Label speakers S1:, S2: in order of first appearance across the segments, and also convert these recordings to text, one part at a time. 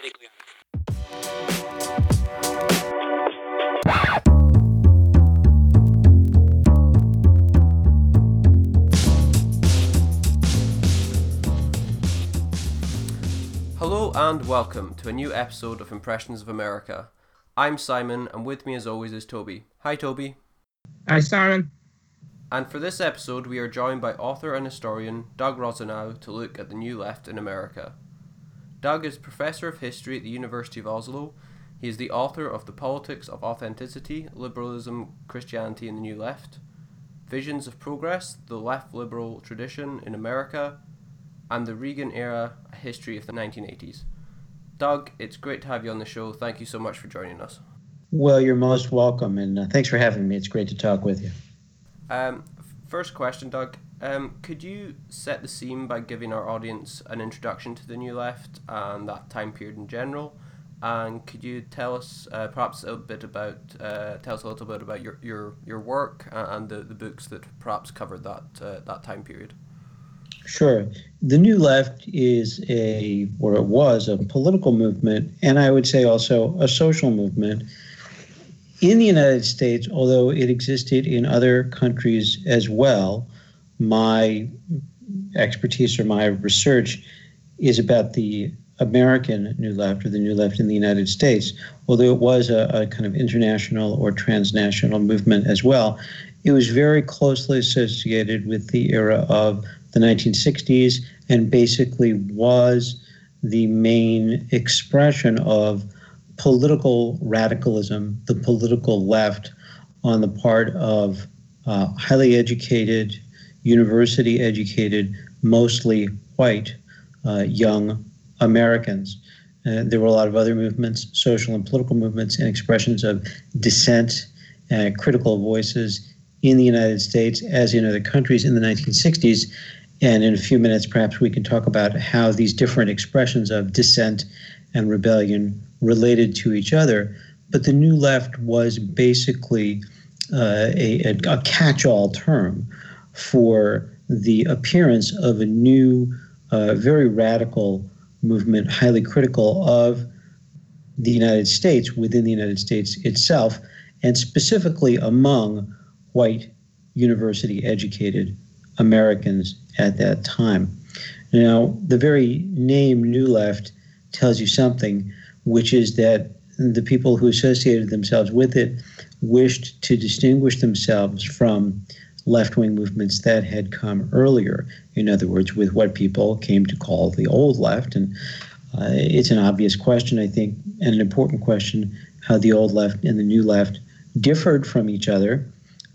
S1: poetically
S2: Hello and welcome to a new episode of Impressions of America. I'm Simon, and with me as always is Toby. Hi, Toby.
S3: Hi, Simon.
S2: And for this episode, we are joined by author and historian Doug Rossinow to look at the New Left in America. Doug is professor of history at the University of Oslo. He is the author of The Politics of Authenticity, Liberalism, Christianity, and the New Left, Visions of Progress, The Left Liberal Tradition in America, and The Reagan Era, A History of the 1980s. Doug, it's great to have you on the show. Thank you so much for joining us.
S4: Well, you're most welcome, and uh, thanks for having me. It's great to talk with you.
S2: Um, first question, Doug. Um, could you set the scene by giving our audience an introduction to the New Left and that time period in general? And could you tell us uh, perhaps a bit about uh, tell us a little bit about your, your, your work and the, the books that perhaps covered that uh, that time period?
S4: Sure. The New Left is a, or it was, a political movement, and I would say also a social movement in the United States, although it existed in other countries as well my expertise or my research is about the American New Left or the New Left in the United States. Although it was a, a, kind of international or transnational movement as well, it was very closely associated with the era of the 1960s and basically was the main expression of political radicalism, the political left on the part of uh, highly educated, university educated, mostly white uh, young Americans. Uh, there were a lot of other movements, social and political movements, and expressions of dissent, and critical voices in the United States as in other countries in the 1960s. And in a few minutes, perhaps we can talk about how these different expressions of dissent and rebellion related to each other. But the New Left was basically uh, a, a catch all term for the appearance of a new, uh, very radical movement, highly critical of the United States within the United States itself, and specifically among white university educated Americans at that time. Now, the very name New Left tells you something, which is that the people who associated themselves with it wished to distinguish themselves from left wing movements that had come earlier. In other words, with what people came to call the old left. And uh, it's an obvious question, I think, and an important question how the old left and the new left differed from each other.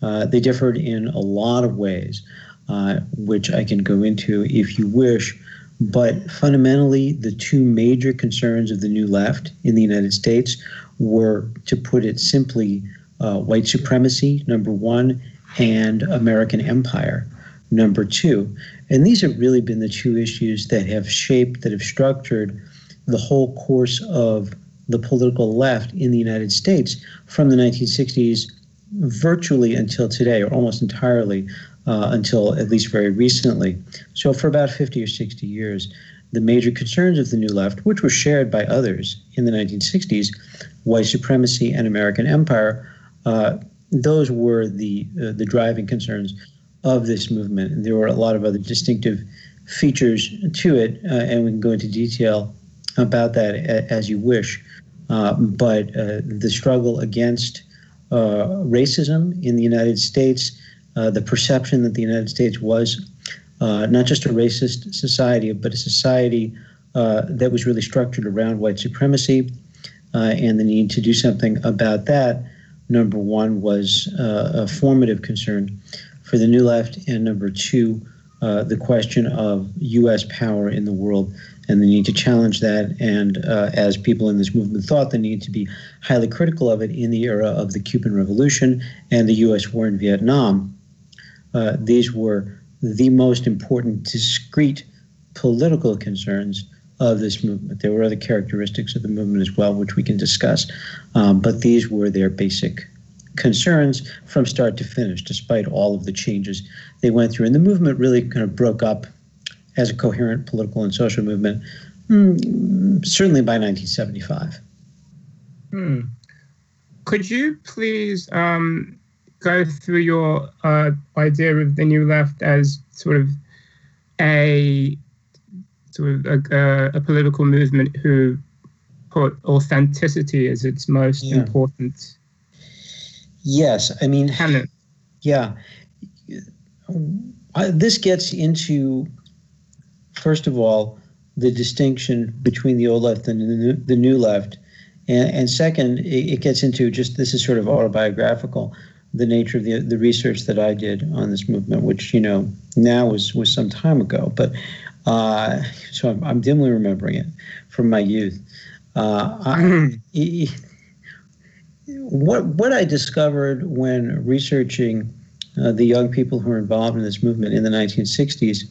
S4: Uh, they differed in a lot of ways, uh, which I can go into if you wish. But fundamentally, the two major concerns of the new left in the United States were, to put it simply, uh, white supremacy, number one, and American empire, number two. And these have really been the two issues that have shaped, that have structured the whole course of the political left in the United States from the 1960s virtually until today, or almost entirely uh, until at least very recently. So, for about 50 or 60 years, the major concerns of the New Left, which were shared by others in the 1960s, white supremacy and American empire, uh, those were the uh, the driving concerns of this movement. And there were a lot of other distinctive features to it, uh, and we can go into detail about that a- as you wish. Uh, but uh, the struggle against uh, racism in the United States, uh, the perception that the United States was not just a racist society, but a society that was really structured around white supremacy, and the need to do something about that number one was uh, a formative concern for the New Left, and number two, uh, the question of U.S. power in the world and the need to challenge that. And uh, as people in this movement thought, the need to be highly critical of it in the era of the Cuban Revolution and the U.S. war in Vietnam. Uh, these were the most important discrete political concerns of this movement. There were other characteristics of the movement as well, which we can discuss, um, but these were their basic concerns from start to finish, despite all of the changes they went through. And the movement really kind of broke up as a coherent political and social movement Mm, certainly by 1975.
S1: Hmm. Could you please um, go through your uh, idea of the new left as sort of a sort of a, a political movement who put authenticity as its most
S4: Yeah.
S1: important
S4: Yes, I mean,
S1: tenet?
S4: yeah. I, this gets into, first of all, the distinction between the old left and the new, the new left. And, and second, it, it gets into just this is sort of autobiographical, the nature of the, the research that I did on this movement, which, you know, now was, was some time ago. But uh, so I'm, I'm dimly remembering it from my youth. Uh, I, what what I discovered when researching uh, the young people who were involved in this movement in the 1960s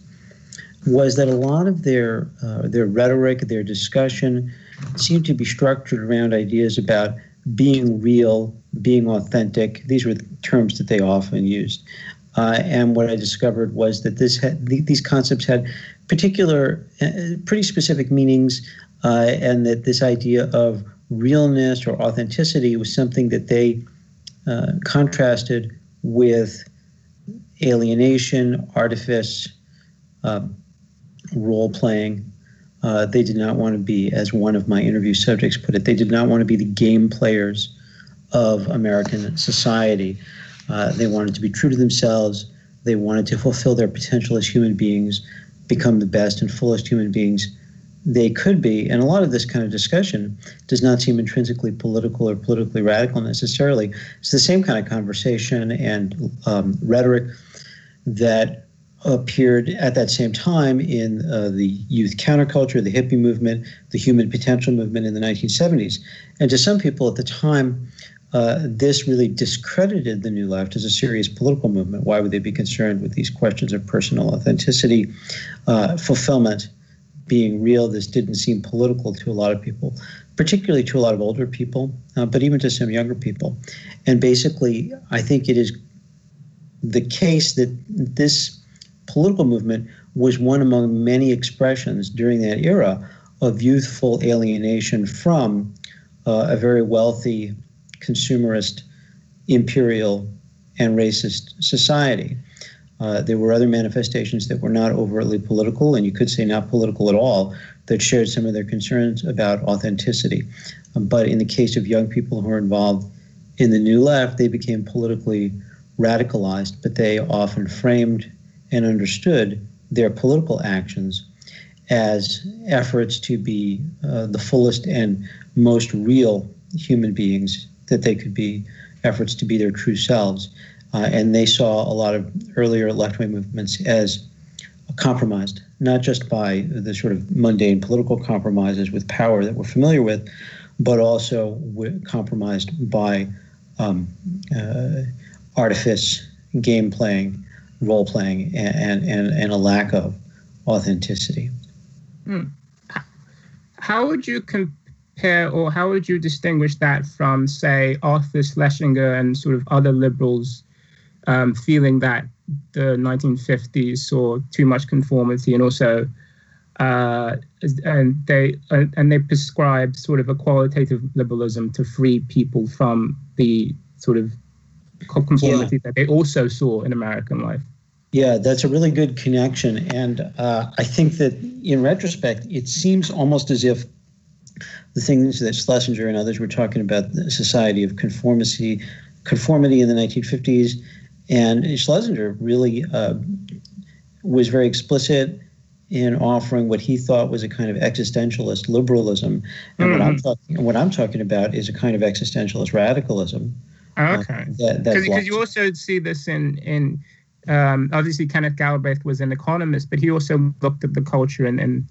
S4: was that a lot of their uh, their rhetoric, their discussion, seemed to be structured around ideas about being real, being authentic. These were the terms that they often used. Uh, and what I discovered was that this had, th- these concepts had particular, uh, pretty specific meanings, uh, and that this idea of realness or authenticity was something that they uh, contrasted with alienation, artifice, um, role playing. Uh, they did not want to be, as one of my interview subjects put it, they did not want to be the game players of American society. Uh, they wanted to be true to themselves. They wanted to fulfill their potential as human beings, become the best and fullest human beings they could be. And a lot of this kind of discussion does not seem intrinsically political or politically radical necessarily. It's the same kind of conversation and um, rhetoric that appeared at that same time in uh, the youth counterculture, the hippie movement, the human potential movement in the 1970s. And to some people at the time, uh, this really discredited the New Left as a serious political movement. Why would they be concerned with these questions of personal authenticity, uh, fulfillment, being real? This didn't seem political to a lot of people, particularly to a lot of older people, uh, but even to some younger people. And basically, I think it is the case that this political movement was one among many expressions during that era of youthful alienation from uh, a very wealthy, consumerist, imperial, and racist society. Uh, there were other manifestations that were not overtly political, and you could say not political at all, that shared some of their concerns about authenticity. Um, but in the case of young people who were involved in the New Left, they became politically radicalized, but they often framed and understood their political actions as efforts to be uh, the fullest and most real human beings that they could be, efforts to be their true selves. Uh, and they saw a lot of earlier left wing movements as compromised, not just by the sort of mundane political compromises with power that we're familiar with, but also compromised by um, uh, artifice, game playing, role playing, and, and, and a lack of authenticity.
S1: How would you compare or how would you distinguish that from, say, Arthur Schlesinger and sort of other liberals um, feeling that the 1950s saw too much conformity and also uh, and they uh, and they prescribed sort of a qualitative liberalism to free people from the sort of conformity that they also saw in American life.
S4: Yeah, that's a really good connection. And uh, I think that in retrospect, it seems almost as if the things that Schlesinger and others were talking about, the society of conformity, conformity in the 1950s, and Schlesinger really uh, was very explicit in offering what he thought was a kind of existentialist liberalism. And what I'm talking what I'm talking about is a kind of existentialist radicalism. uh,
S1: Okay.
S4: that
S1: because you also see this in in um, obviously Kenneth Galbraith was an economist, but he also looked at the culture and, and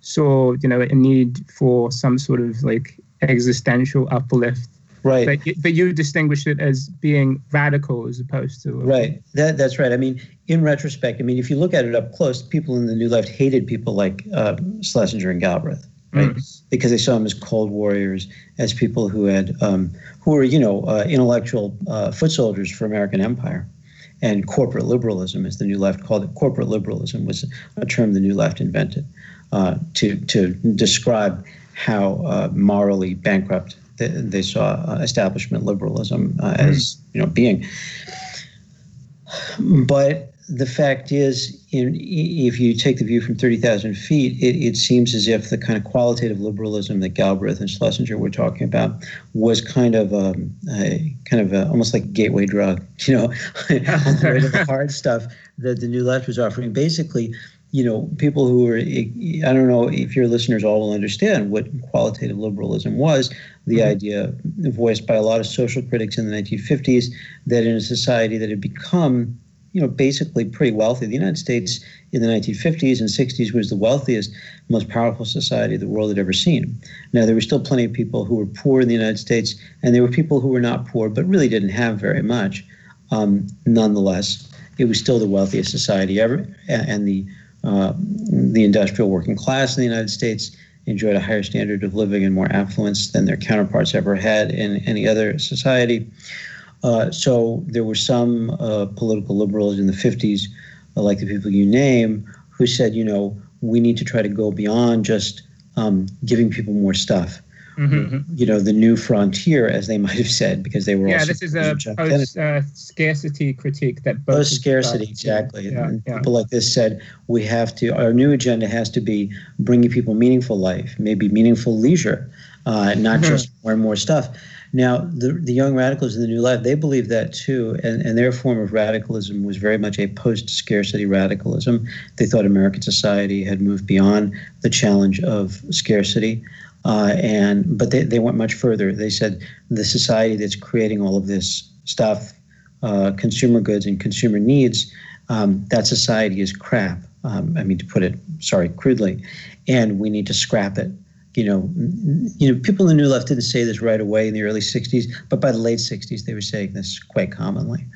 S1: saw you know a need for some sort of like existential uplift.
S4: right.
S1: But y- but you distinguish it as being radical as opposed to
S4: Right. That that's right. I mean, in retrospect, I mean, if you look at it up close, people in the New Left hated people like uh, Schlesinger and Galbraith, right? Because they saw them as cold warriors, as people who had um, who were, you know, uh, intellectual uh, foot soldiers for American empire. And corporate liberalism, as the New Left called it, corporate liberalism was a term the New Left invented. Uh, to to describe how uh, morally bankrupt they, they saw uh, establishment liberalism uh, mm. as you know being. But the fact is, in, if you take the view from 30,000 feet, it, it, seems as if the kind of qualitative liberalism that Galbraith and Schlesinger were talking about was kind of a, a kind of a, almost like a gateway drug, you know, the hard stuff that the New Left was offering. Basically, you know, people who are, I don't know if your listeners all will understand what qualitative liberalism was, the mm-hmm. idea voiced by a lot of social critics in the 1950s that in a society that had become you know, basically pretty wealthy. The United States in the 1950s and 60s was the wealthiest, most powerful society the world had ever seen. Now, there were still plenty of people who were poor in the United States, and there were people who were not poor but really didn't have very much. Um, nonetheless, it was still the wealthiest society ever, and the uh, the industrial working class in the United States enjoyed a higher standard of living and more affluence than their counterparts ever had in any other society. Uh, so there were some uh, political liberals in the 50s, uh, like the people you name, who said, you know, we need to try to go beyond just um, giving people more stuff. Mm-hmm. You know, the new frontier, as they might have said, because they were all
S1: yeah. This is a post uh, scarcity critique that both
S4: post scarcity exactly. Yeah, yeah. People like this said we have to. Our new agenda has to be bringing people meaningful life, maybe meaningful leisure, uh, not mm-hmm. just more and more stuff. Now, the, the young radicals in the New Left, they believe that too, and, and their form of radicalism was very much a post scarcity radicalism. They thought American society had moved beyond the challenge of scarcity. Uh, and but they, they went much further. They said the society that's creating all of this stuff, uh, consumer goods and consumer needs, um, that society is crap. Um, I mean, to put it, sorry, crudely, and we need to scrap it you know, you know, people in the New Left didn't say this right away in the early '60s, but by the late '60s, they were saying this quite commonly.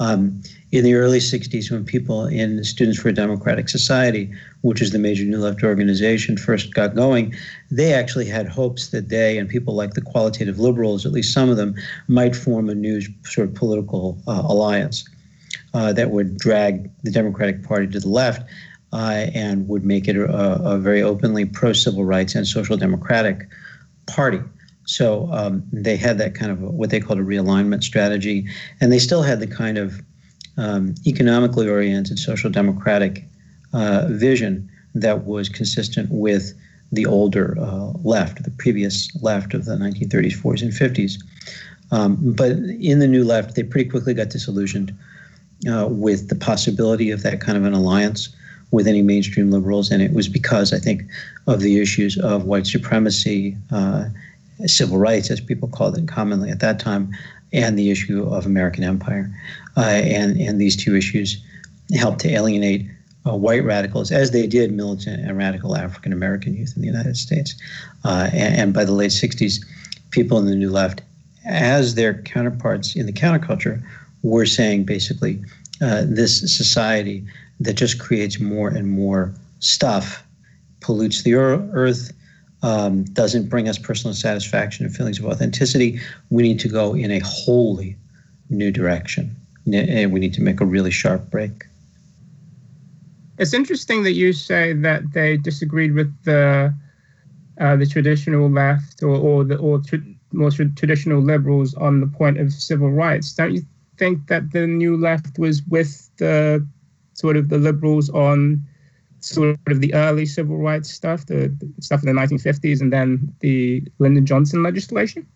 S4: Um, in the early '60s, when people in Students for a Democratic Society, which is the major New Left organization, first got going, they actually had hopes that they and people like the qualitative liberals, at least some of them, might form a new sort of political uh, alliance uh, that would drag the Democratic Party to the left uh, and would make it a, a very openly pro civil rights and social democratic party. So um, they had that kind of what they called a realignment strategy, and they still had the kind of um, economically oriented social democratic uh, vision that was consistent with the older uh, left, the previous left of the 1930s, 40s, and 50s. Um, but in the new left, they pretty quickly got disillusioned uh, with the possibility of that kind of an alliance with any mainstream liberals, and it was because I think of the issues of white supremacy, uh, civil rights, as people called it commonly at that time, and the issue of American empire, and and these two issues helped to alienate uh, white radicals, as they did militant and radical African American youth in the United States, uh, and, and by the late '60s, people in the New Left, as their counterparts in the counterculture, were saying basically, uh, this society that just creates more and more stuff, pollutes the earth, um, doesn't bring us personal satisfaction and feelings of authenticity. We need to go in a wholly new direction. We need to make a really sharp break.
S1: It's interesting that you say that they disagreed with the uh, the traditional left or, or the or more tra- traditional liberals on the point of civil rights. Don't you think that the new left was with the sort of the liberals on sort of the early civil rights stuff, the, the stuff in the 1950s, and then the Lyndon Johnson legislation?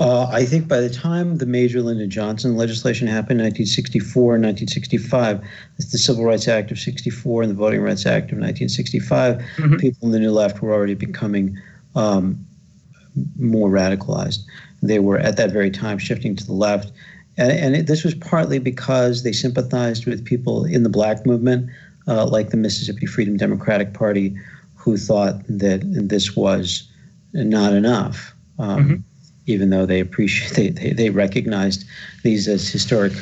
S4: Uh, I think by the time the major Lyndon Johnson legislation happened in 1964 and 1965, the Civil Rights Act of 64 and the Voting Rights Act of 1965, mm-hmm. people in the New Left were already becoming um, more radicalized. They were at that very time shifting to the left and, and it, this was partly because they sympathized with people in the black movement, uh, like the Mississippi Freedom Democratic Party, who thought that this was not enough, um, mm-hmm. Even though they appreciate they, they, they recognized these as historic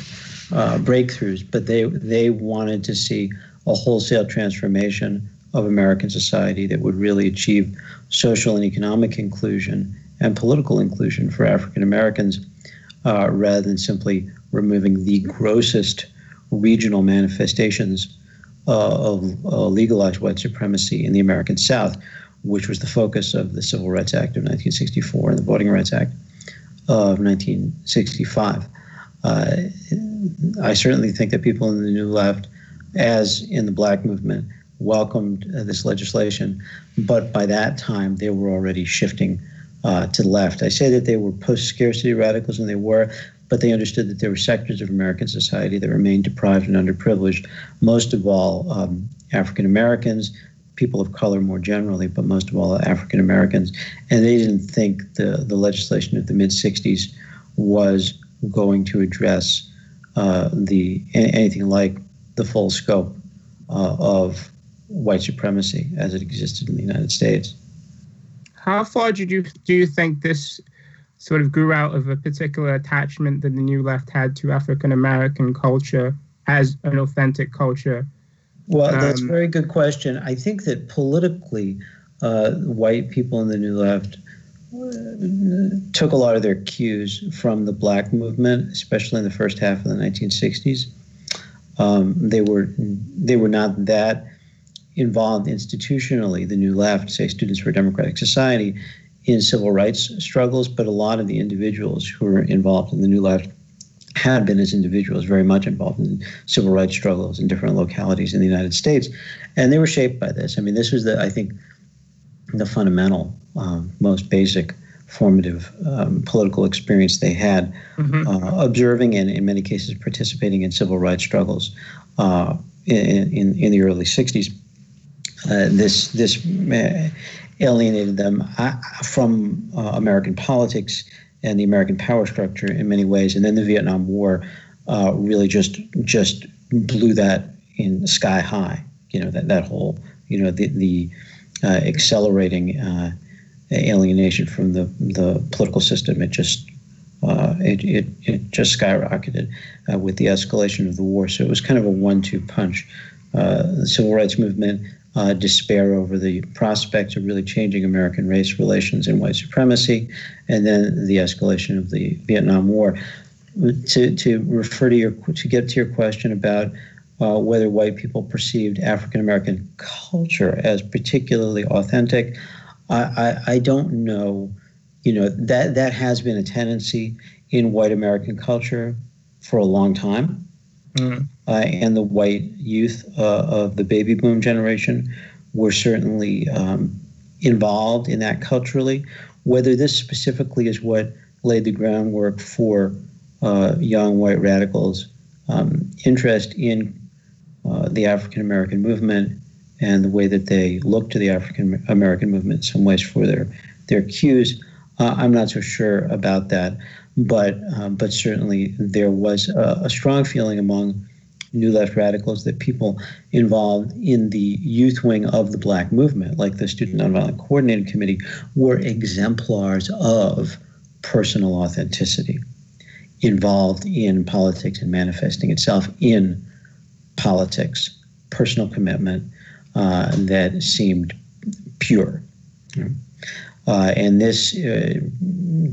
S4: uh, breakthroughs, but they they wanted to see a wholesale transformation of American society that would really achieve social and economic inclusion and political inclusion for African Americans uh, rather than simply removing the grossest regional manifestations uh, of uh, legalized white supremacy in the American South, which was the focus of the Civil Rights Act of 1964 and the Voting Rights Act of 1965. Uh, I certainly think that people in the New Left, as in the Black movement, welcomed uh, this legislation, but by that time they were already shifting uh, to the left. I say that they were post-scarcity radicals, and they were, but they understood that there were sectors of American society that remained deprived and underprivileged, most of all um, African Americans, people of color more generally, but most of all African Americans. And they didn't think the, the legislation of the mid 60s was going to address uh, the anything like the full scope uh, of white supremacy as it existed in the United States.
S1: How far did you do you think this sort of grew out of a particular attachment that the New Left had to African American culture as an authentic culture?
S4: Well, that's um, a very good question. I think that politically, uh, white people in the New Left uh, took a lot of their cues from the black movement, especially in the first half of the 1960s. Um, they were they were not that involved institutionally, the New Left, say Students for a Democratic Society, in civil rights struggles, but a lot of the individuals who were involved in the New Left had been as individuals very much involved in civil rights struggles in different localities in the United States, and they were shaped by this. I mean, this was the I think the fundamental, um, most basic formative um, political experience they had, mm-hmm. uh, observing and in many cases participating in civil rights struggles uh, in, in, in the early 60s. Uh, this this uh, alienated them uh, from uh, American politics and the American power structure in many ways. And then the Vietnam War really just just blew that in sky high. You know that that whole you know the the accelerating alienation from the the political system. It just uh, it, it, it just skyrocketed uh, with the escalation of the war. So it was kind of a one-two punch. Uh, the civil rights movement uh, despair over the prospect of really changing American race relations and white supremacy, and then the escalation of the Vietnam War. To, to refer to your to get to your question about uh, whether white people perceived African American culture as particularly authentic, I, I, I don't know. You know that that has been a tendency in white American culture for a long time. Mm. Uh, and the white youth uh, of the baby boom generation were certainly um, involved in that culturally. Whether this specifically is what laid the groundwork for uh, young white radicals' um, interest in uh, the African American movement and the way that they look to the African American movement in some ways for their their cues, uh, I'm not so sure about that but um, but certainly there was a, a, strong feeling among New Left radicals that people involved in the youth wing of the Black movement, like the Student Nonviolent Coordinating Committee, were exemplars of personal authenticity, involved in politics and manifesting itself in politics, personal commitment uh, that seemed pure. Uh, and this uh,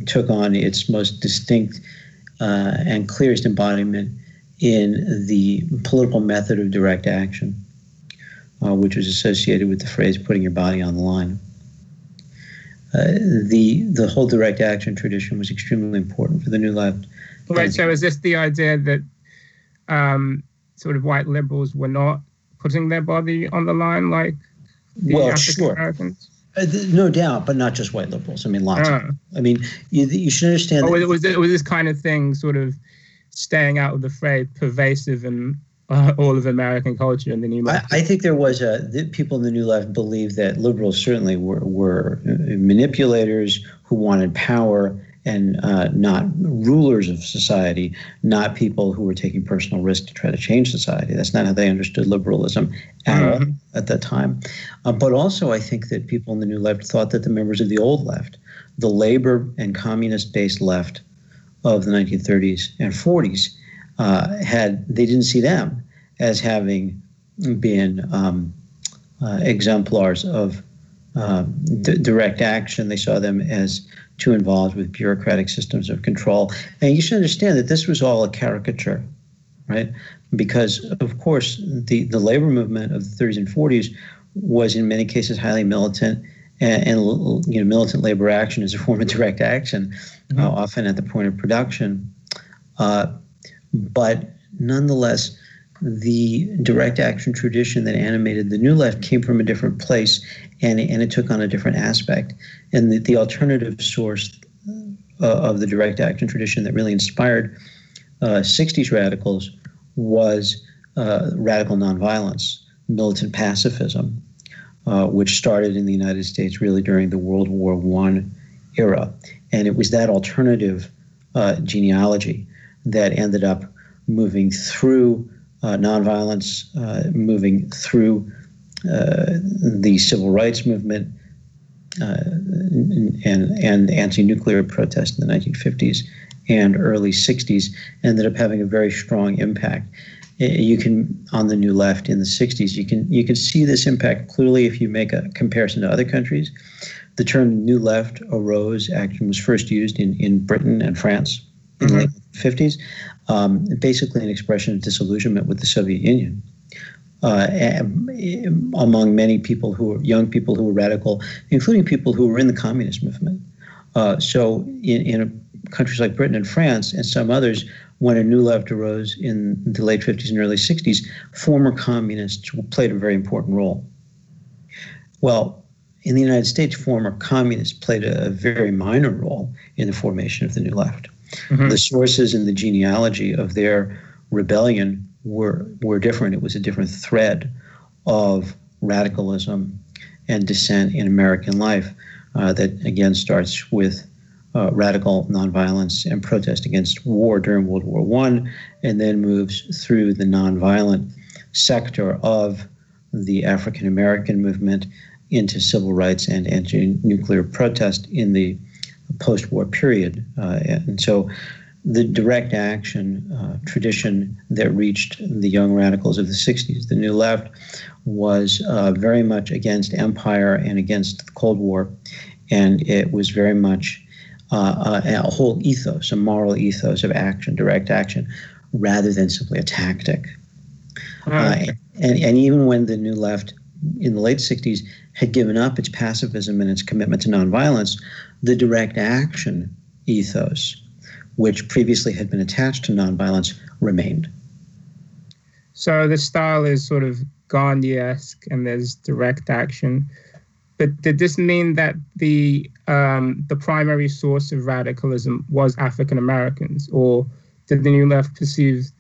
S4: took on its most distinct uh, and clearest embodiment in the political method of direct action, uh, which was associated with the phrase "putting your body on the line." Uh, the the whole direct action tradition was extremely important for the New Left.
S1: Right. So, is this the idea that um, sort of white liberals were not putting their body on the line like the well, African sure. Americans?
S4: Uh, no doubt, but not just white liberals. I mean, lots. Uh, of, I mean, you, you should understand.
S1: Oh, that, was, it, was this kind of thing sort of staying out of the fray pervasive in uh, all of American culture in the new left?
S4: I, I think there was a the people in the new left believed that liberals certainly were were uh, manipulators who wanted power and uh, not rulers of society, not people who were taking personal risk to try to change society. That's not how they understood liberalism at mm-hmm. all at that time. Uh, but also, I think that people in the new left thought that the members of the old left, the labor and communist based left of the 1930s and 40s, uh, had they didn't see them as having been um, uh, exemplars of um, d- direct action. They saw them as too involved with bureaucratic systems of control. And you should understand that this was all a caricature. right? Because of course the the labor movement of the 30s and 40s was in many cases highly militant. And, and you know, militant labor action is a form of direct action, mm-hmm. uh, often at the point of production. Uh, but nonetheless, the direct action tradition that animated the New Left came from a different place, and and it took on a different aspect. And the, the alternative source uh, of the direct action tradition that really inspired uh, 60s radicals was uh, radical nonviolence, militant pacifism, uh, which started in the United States really during the World War I era. And it was that alternative uh, genealogy that ended up moving through uh, nonviolence, uh, moving through uh, the civil rights movement and, and anti-nuclear protest in the 1950s and early 60s, ended up having a very strong impact. You can on the new left in the 60s, you can you can see this impact clearly if you make a comparison to other countries. The term new left arose, actually was first used in, in Britain and France in mm-hmm. the late 50s um, basically an expression of disillusionment with the Soviet Union. Uh, among many people who were young people who were radical, including people who were in the communist movement. Uh, so, in, in, countries like Britain and France and some others, when a new left arose in the late 50s and early 60s, former communists played a very important role. Well, in the United States, former communists played a very minor role in the formation of the new left. Mm-hmm. The sources and the genealogy of their rebellion were were different. It was a different thread of radicalism and dissent in American life uh, that again starts with uh, radical nonviolence and protest against war during World War One, and then moves through the nonviolent sector of the African American movement into civil rights and anti-nuclear protest in the post-war period. Uh, and so the direct action uh, tradition that reached the young radicals of the 60s, the New Left, was uh, very much against empire and against the Cold War. And it was very much uh, a, a, whole ethos, a moral ethos of action, direct action, rather than simply a tactic. Uh, and, and even when the New Left in the late 60s had given up its pacifism and its commitment to nonviolence, the direct action ethos, which previously had been attached to nonviolence, remained.
S1: So the style is sort of Gandhi-esque, and there's direct action. But did this mean that the um, the primary source of radicalism was African Americans, or did the New Left perceive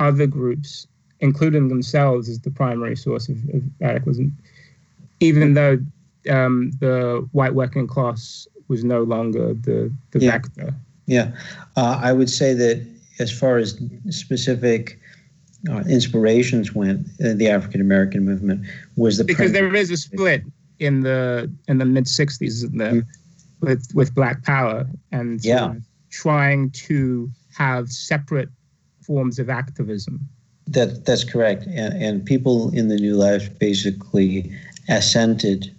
S1: other groups, including themselves, as the primary source of, of radicalism, even though um, the white working class was no longer the, the
S4: yeah.
S1: vector.
S4: Yeah, uh, I would say that as far as specific uh, inspirations went, uh, the African American movement was the
S1: because there is a split in the in the mid '60s mm-hmm. with with Black Power and
S4: yeah.
S1: trying to have separate forms of activism.
S4: That that's correct, and, and people in the New Left basically assented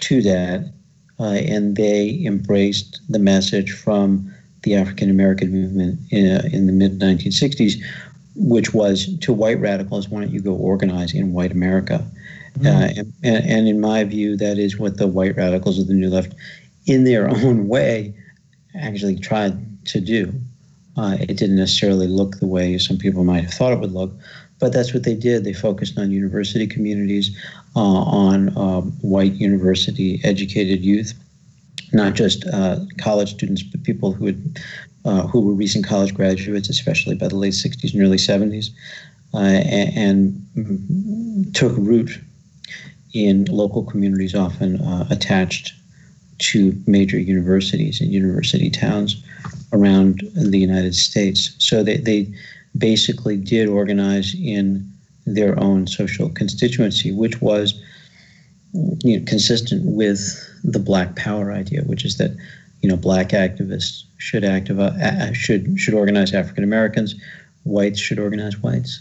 S4: to that uh, and they embraced the message from the African American movement in, uh, in the mid 1960s, which was to white radicals, why don't you go organize in white America? Mm-hmm. Uh, and, and, in my view, that is what the white radicals of the New Left, in their own way, actually tried to do. Uh, it didn't necessarily look the way some people might have thought it would look, but that's what they did. They focused on university communities, uh, on um, white university educated youth, not just uh, college students, but people who had uh, who were recent college graduates, especially by the late 60s and early 70s, uh, and, and, took root in local communities often uh, attached to major universities and university towns around the United States. So they, they basically did organize in their own social constituency, which was you know, consistent with the Black Power idea, which is that you know black activists should active uh, should should organize African Americans, whites should organize whites.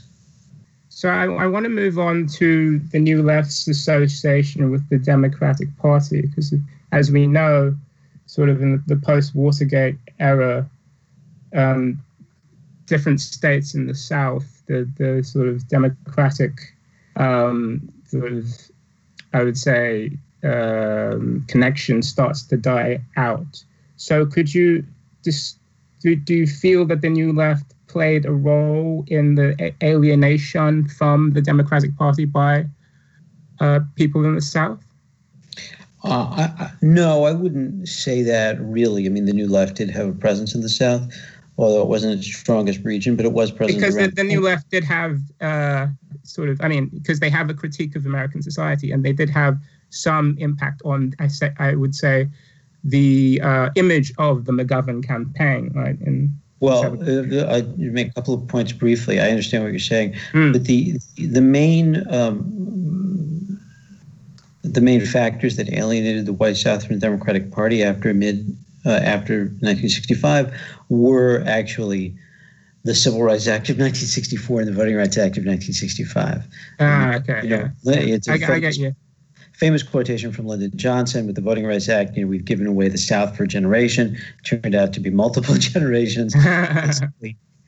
S1: So I, I want to move on to the New Left's association with the Democratic Party because, as we know, sort of in the post Watergate era, um, different states in the South, the the sort of democratic um, sort of I would say um, connection starts to die out. So could you just do, do you feel that the new left played a role in the alienation from the Democratic Party by uh, people in the South?
S4: Uh, I, I, no, I wouldn't say that really. I mean, the New Left did have a presence in the South, although it wasn't its strongest region, but it was present.
S1: Because the, the, New Left did have uh, sort of, I mean, because they have a critique of American society, and they did have some impact on, I say, I would say, the uh, image of the McGovern campaign, right? In
S4: well, uh, I make a couple of points briefly. I understand what you're saying, mm. but the the main um, the main factors that alienated the white Southern Democratic Party after mid uh, after 1965 were actually the Civil Rights Act of 1964 and the Voting Rights Act of 1965.
S1: Ah, okay, you know, yeah. It's I, I get you
S4: famous quotation from Lyndon Johnson with the Voting Rights Act. You know, we've given away the South for a generation. Turned out to be multiple generations.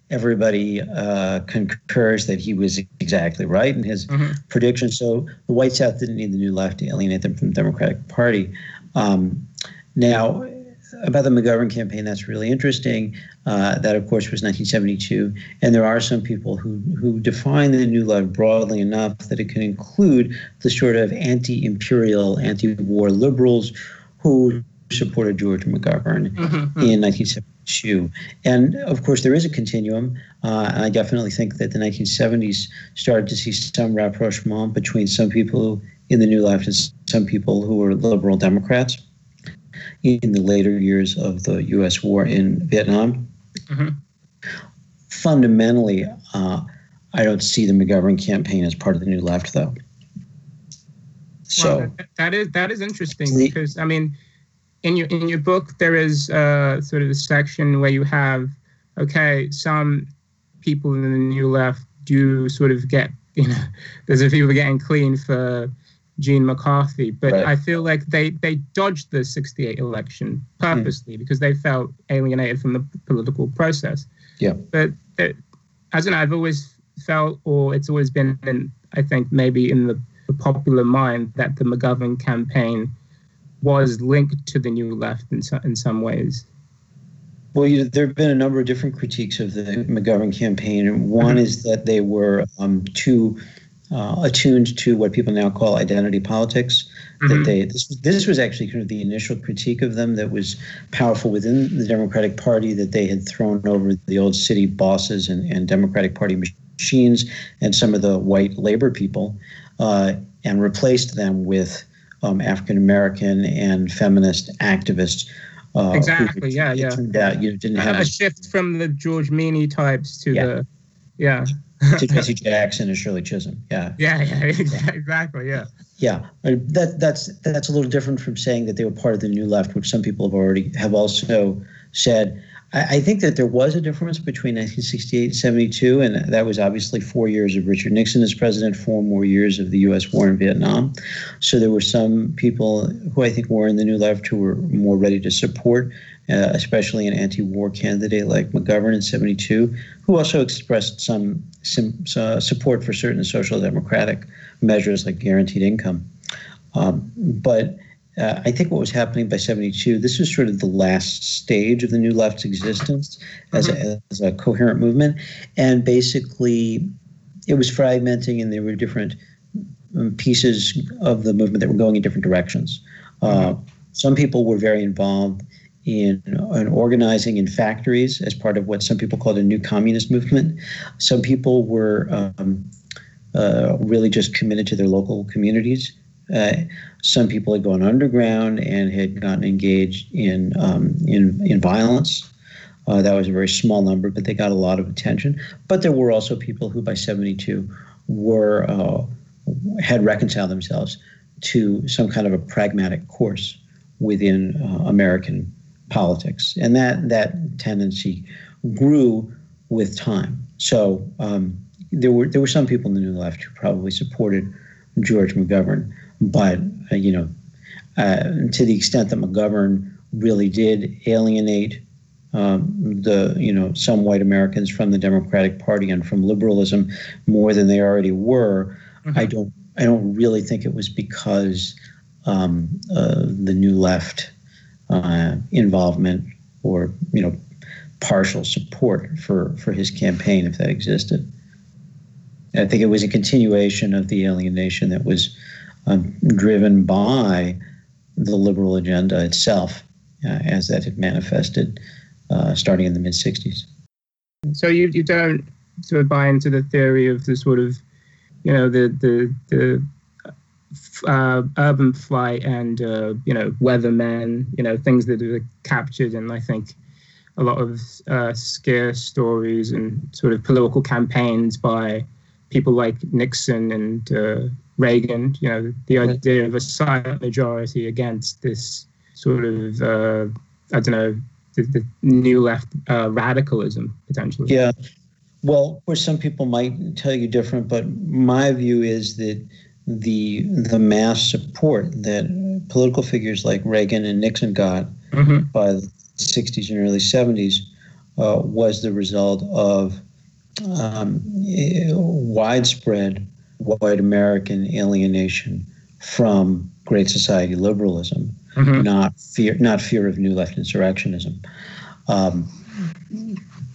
S4: everybody uh, concurs that he was exactly right in his mm-hmm. prediction. So the white South didn't need the new left to alienate them from the Democratic Party. Um, now, about the McGovern campaign, that's really interesting. Uh, that, of course, was 1972, and there are some people who who define the New Left broadly enough that it can include the sort of anti-imperial, anti-war liberals who supported George McGovern mm-hmm. in 1972. And of course, there is a continuum. Uh, and I definitely think that the 1970s started to see some rapprochement between some people in the New Left and some people who were liberal Democrats in the later years of the U.S. war in Vietnam. Mm-hmm. Fundamentally, uh, I don't see the McGovern campaign as part of the New Left, though. So
S1: that is that is interesting the, because I mean, in your in your book there is uh, sort of a section where you have okay some people in the New Left do sort of get you know there's a few getting clean for Gene McCarthy. But right. I feel like they they dodged the '68 election purposely mm. because they felt alienated from the political process.
S4: Yeah.
S1: But it, as an I've always felt, or it's always been, in, I think maybe in the, the popular mind that the McGovern campaign was linked to the New Left in so, in some ways.
S4: Well, you know, there have been a number of different critiques of the McGovern campaign, and one mm-hmm. is that they were um, too uh, attuned to what people now call identity politics. Mm-hmm. That they this, this was actually kind of the initial critique of them that was powerful within the Democratic Party that they had thrown over the old city bosses and, and Democratic Party machines and some of the white labor people uh, and replaced them with um, African American and feminist activists.
S1: Uh, exactly. Who, yeah. Yeah.
S4: Turned out you know, didn't have
S1: a, shift from the George Meany types to yeah. the yeah
S4: Jesse Jackson and Shirley Chisholm. Yeah.
S1: Yeah, yeah, exactly. Yeah.
S4: Yeah, uh, that that's that's a little different from saying that they were part of the New Left, which some people have already have also said. I, I think that there was a difference between 1968 and 72, and that was obviously four years of Richard Nixon as president, four more years of the U.S. war in Vietnam. So there were some people who I think were in the New Left who were more ready to support uh, especially an anti-war candidate like McGovern in 72, who also expressed some, some uh, support for certain social democratic measures like guaranteed income. Um, but uh, I think what was happening by 72, this was sort of the last stage of the New Left's existence as, mm-hmm. a, as a coherent movement. And basically, it was fragmenting, and there were different um, pieces of the movement that were going in different directions. Uh, some people were very involved in, in organizing in factories as part of what some people called a new communist movement. Some people were um, uh, really just committed to their local communities. Uh, some people had gone underground and had gotten engaged in um, in, in violence. Uh, that was a very small number, but they got a lot of attention. But there were also people who, by '72, were uh, had reconciled themselves to some kind of a pragmatic course within uh, American politics, and that that tendency grew with time. So um, there were there were some people in the New Left who probably supported George McGovern, but uh, you know, uh, to the extent that McGovern really did alienate um, the you know some white Americans from the Democratic Party and from liberalism more than they already were. Mm-hmm. I don't I don't really think it was because um, uh, the new left uh, involvement or you know partial support for for his campaign if that existed. I think it was a continuation of the alienation that was um, driven by the liberal agenda itself uh, as that had manifested uh, starting in the mid 60s.
S1: So you, you don't sort of buy into the theory of the sort of, you know, the, the, the uh, urban flight and, uh, you know, weathermen, you know, things that are captured in, I think, a lot of uh, scare stories and sort of political campaigns by people like Nixon and uh, Reagan, you know, the idea of a silent majority against this sort of, uh, I don't know, the, the new left uh, radicalism potentially.
S4: Yeah. Well, of course, some people might tell you different, but my view is that the the mass support that political figures like Reagan and Nixon got mm-hmm. by the 60s and early 70s uh, was the result of um, widespread white American alienation from Great Society liberalism, mm-hmm. not fear, not fear of new left insurrectionism. Um,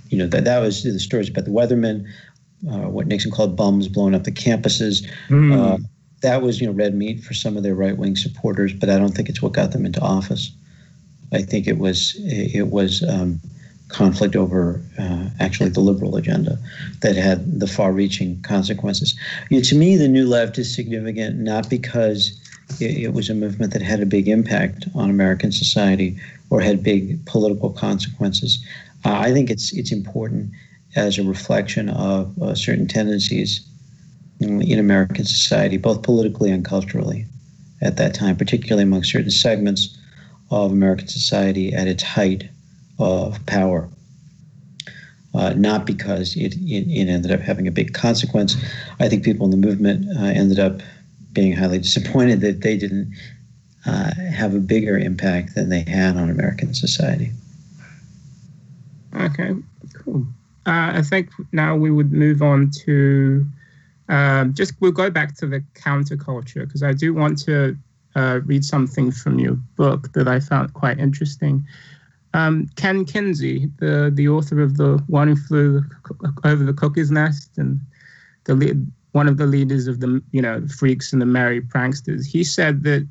S4: you know that that was the stories about the Weathermen, uh, what Nixon called bums blowing up the campuses. Mm. Uh, that was you know red meat for some of their right wing supporters, but I don't think it's what got them into office. I think it was it was um, conflict over uh, actually the liberal agenda that had the far-reaching consequences. You know, to me, the New Left is significant not because it, it, was a movement that had a big impact on American society or had big political consequences. Uh, I think it's it's important as a reflection of uh, certain tendencies in, American society, both politically and culturally, at that time, particularly among certain segments of American society at its height of power. Uh, not because it, it, it, ended up having a big consequence. I think people in the movement uh, ended up being highly disappointed that they didn't uh, have a bigger impact than they had on American society.
S1: Okay, cool. Uh, I think now we would move on to um, just we'll go back to the counterculture because I do want to uh, read something from your book that I found quite interesting. Um, Ken Kesey, the the author of the One Who Flew Over the Cuckoo's Nest and the lead, one of the leaders of the you know freaks and the merry pranksters, he said that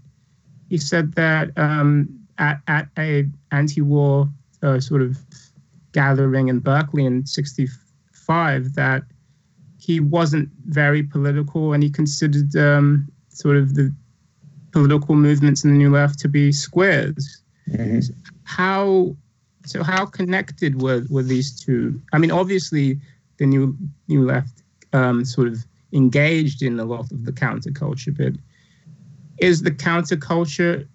S1: he said that um, at at a anti-war uh, sort of gathering in Berkeley in '65 that he wasn't very political and he considered um, sort of the political movements in the New Left to be squares. Mm-hmm. How so? How connected were were these two? I mean, obviously, the New New Left um, sort of engaged in a lot of the counterculture, but is the counterculture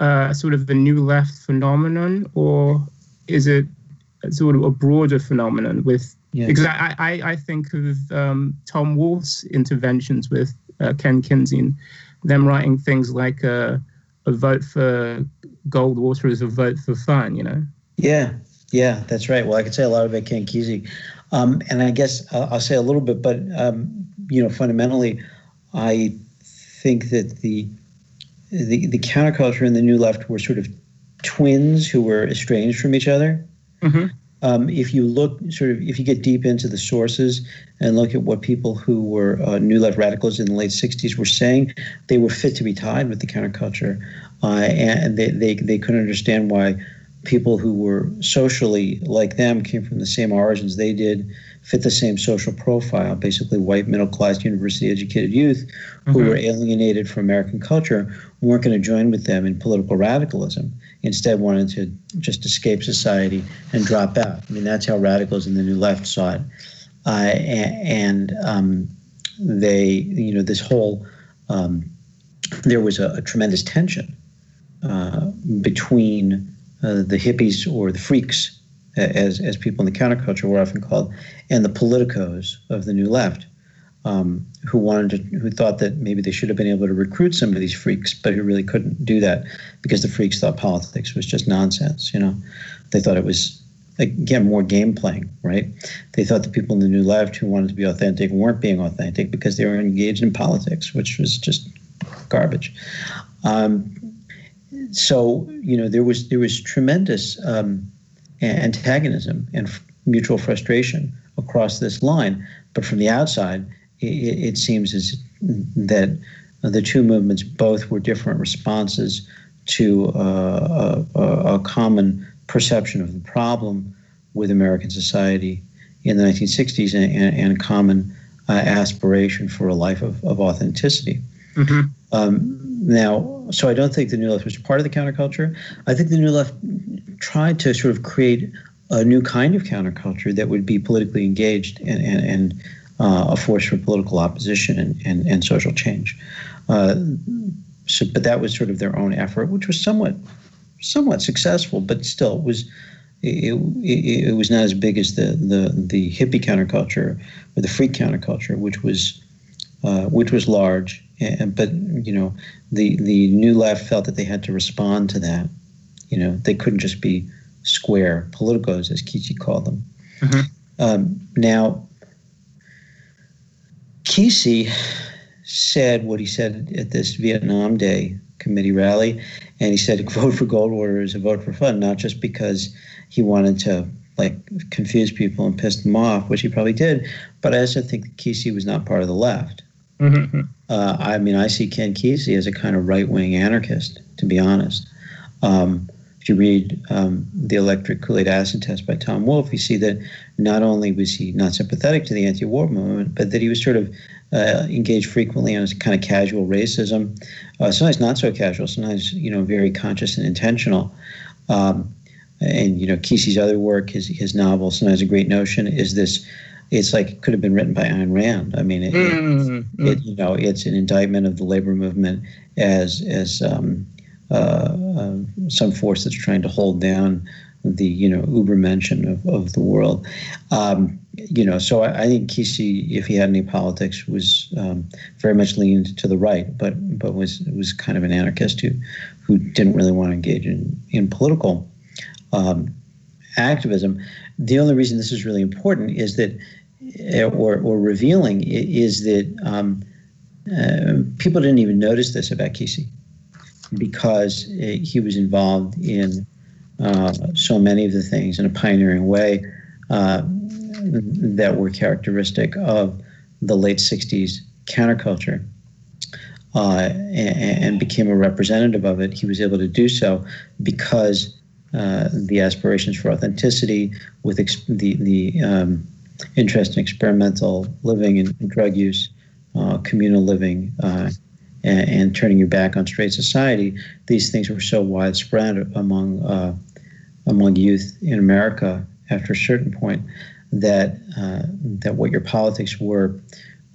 S1: uh, sort of the New Left phenomenon, or is it sort of a broader phenomenon with yeah. because I, I, I think of um, Tom Wolfe's interventions with uh, Ken Kesey them writing things like uh, a vote for Goldwater is a vote for fun, you know?
S4: Yeah, yeah, that's right. Well, I could say a lot about Ken Kesey. Um, and I guess I'll, I'll, say a little bit, but, um, you know, fundamentally, I think that the, the, the counterculture and the new left were sort of twins who were estranged from each other. Mm-hmm. Um, if you look sort of, if you get deep into the sources and look at what people who were uh, new left radicals in the late 60s were saying, they were fit to be tied with the counterculture. Uh, and they, they, they couldn't understand why people who were socially like them came from the same origins they did fit the same social profile basically white middle class university educated youth who mm-hmm. were alienated from american culture weren't going to join with them in political radicalism. Instead wanted to just escape society and drop out. I mean that's how radicals in the new left saw it. Uh, and, um, they you know this whole um, there was a, a tremendous tension uh, between uh, the hippies or the freaks, as, as people in the counterculture were often called, and the politicos of the new left, um, who wanted to, who thought that maybe they should have been able to recruit some of these freaks, but who really couldn't do that because the freaks thought politics was just nonsense. You know, they thought it was again more game playing, right? They thought the people in the New Left who wanted to be authentic weren't being authentic because they were engaged in politics, which was just garbage. Um, so you know there was there was tremendous um, antagonism and f- mutual frustration across this line, but from the outside, it, it seems as that the two movements both were different responses to uh, a, a, common perception of the problem with American society in the 1960s and, and, and a common uh, aspiration for a life of, of authenticity. Mm-hmm. Um, now, so I don't think the New Left was part of the counterculture. I think the New Left tried to sort of create a new kind of counterculture that would be politically engaged and, and, and uh, a force for political opposition and, and, and social change. Uh, so, but that was sort of their own effort, which was somewhat somewhat successful, but still was it, it, it was not as big as the, the the hippie counterculture or the freak counterculture, which was uh, which was large. And, but you know, the the new left felt that they had to respond to that. You know, they couldn't just be square politicos, as Kesey called them. Mm-hmm. Um, now, Kesey said what he said at this Vietnam Day committee rally, and he said vote for Goldwater is a vote for fun, not just because he wanted to like confuse people and piss them off, which he probably did, but I also think Kesey was not part of the left. Mm-hmm. Uh, I mean, I see Ken Kesey as a kind of right wing anarchist, to be honest. Um, if you read um, the electric Kool-Aid acid test by Tom Wolfe, you see that not only was he not sympathetic to the anti-war movement, but that he was sort of uh, engaged frequently in a kind of casual racism. Uh, sometimes not so casual, sometimes you know very conscious and intentional. Um, and you know Kesey's other work, his his novel, sometimes a great notion, is this. It's like it could have been written by Ayn Rand. I mean, it, mm-hmm. it, you know, it's an indictment of the labor movement as as um, uh, uh, some force that's trying to hold down the you know Ubermensch of, of the world. Um, you know, so I, I, think Kesey, if he had any politics, was um, very much leaned to the right, but but was was kind of an anarchist who who didn't really want to engage in in political um, activism. The only reason this is really important is that, uh, or or revealing, is that um, uh, people didn't even notice this about Kesey because uh, he was involved in uh, so many of the things in a pioneering way uh, that were characteristic of the late 60s counterculture. Uh, and, and, became a representative of it. He was able to do so because uh, the aspirations for authenticity, with ex- the the um, interest in experimental living and, and drug use, uh, communal living, and, and, turning your back on straight society, these things were so widespread among uh, among youth in America after a certain point that uh, that what your politics were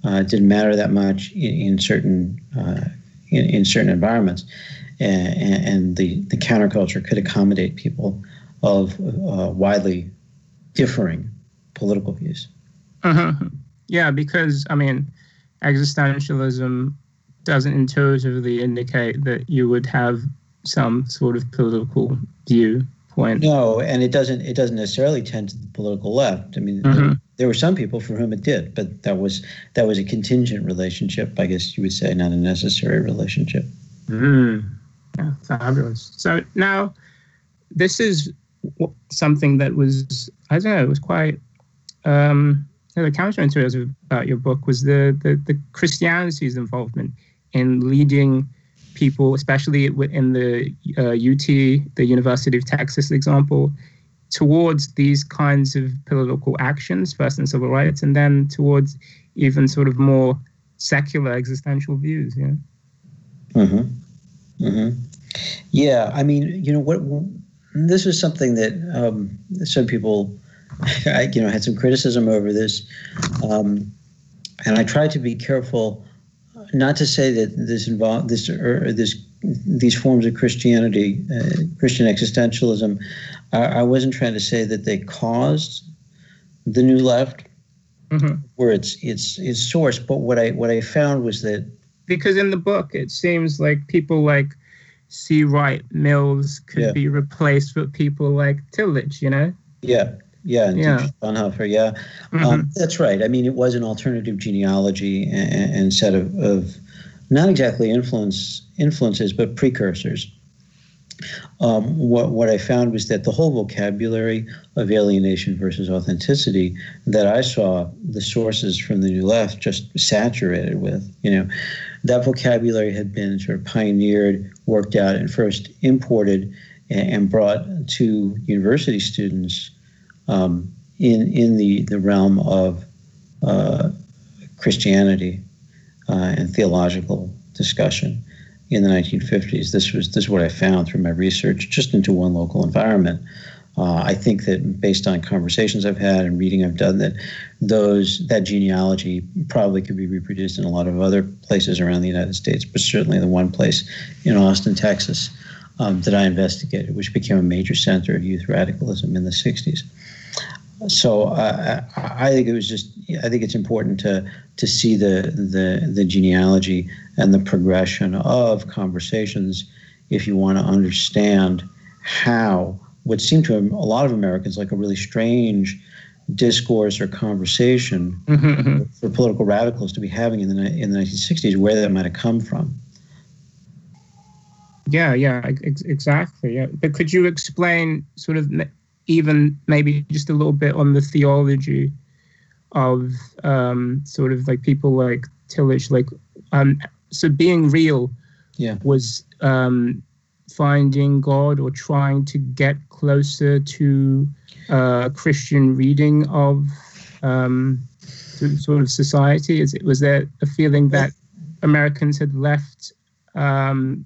S4: uh, didn't matter that much in, in certain uh, in, in, certain environments, and, and, the the counterculture could accommodate people of uh, widely differing political views.
S1: Uh-huh. Yeah, because I mean, existentialism doesn't intuitively indicate that you would have some sort of political viewpoint.
S4: No, and it doesn't. It doesn't necessarily tend to the political left. I mean, mm-hmm. there were some people for whom it did, but that was that was a contingent relationship, I guess you would say, not a necessary relationship.
S1: Mm. Yeah, fabulous. So now, this is something that was I don't know. It was quite. Um, the counterintuitive about your book was the, the the Christianity's involvement in leading people, especially in the uh, UT, the University of Texas example, towards these kinds of political actions, first in civil rights, and then towards even sort of more secular existential views. Yeah.
S4: Mm-hmm. Mm-hmm. Yeah. I mean, you know what? This is something that um, some people, I, you know, had some criticism over this, um, and I tried to be careful not to say that this involve this or this these forms of Christianity, uh, Christian existentialism. I, I, wasn't trying to say that they caused the new left, mm-hmm. where it's it's its source. But what I what I found was that
S1: because in the book it seems like people like C. Wright Mills could yeah. be replaced with people like Tillich, you know.
S4: Yeah, yeah, and
S1: Yeah.
S4: Bonhoeffer. Yeah,
S1: Mhm.
S4: um, that's right. I mean, it was an alternative genealogy and, and set of, of not exactly influence influences, but precursors. Um, what what I found was that the whole vocabulary of alienation versus authenticity that I saw the sources from the New Left just saturated with, you know, that vocabulary had been sort of pioneered, worked out, and first imported and, brought to university students um, in in the the realm of uh, Christianity uh, and theological discussion in the 1950s. This was this is what I found through my research, just into one local environment. Uh, I think that based on conversations I've had and reading I've done, that those that genealogy probably could be reproduced in a lot of other places around the United States, but certainly the one place in Austin, Texas, um, that I investigated, which became a major center of youth radicalism in the 60s. So uh, I think it was just I think it's important to to see the the the genealogy and the progression of conversations if you want to understand how what seemed to a lot of Americans like a really strange discourse or conversation
S1: Mhm.
S4: for political radicals to be having in the in the 1960s, where that might have come from.
S1: Yeah, yeah, ex- exactly. Yeah, but could you explain sort of even maybe just a little bit on the theology of um, sort of like people like Tillich, like um, so being real
S4: Yeah.
S1: was um, finding God or trying to get closer to uh, Christian reading of um, sort of- society. Is it was there a feeling that Americans had left um,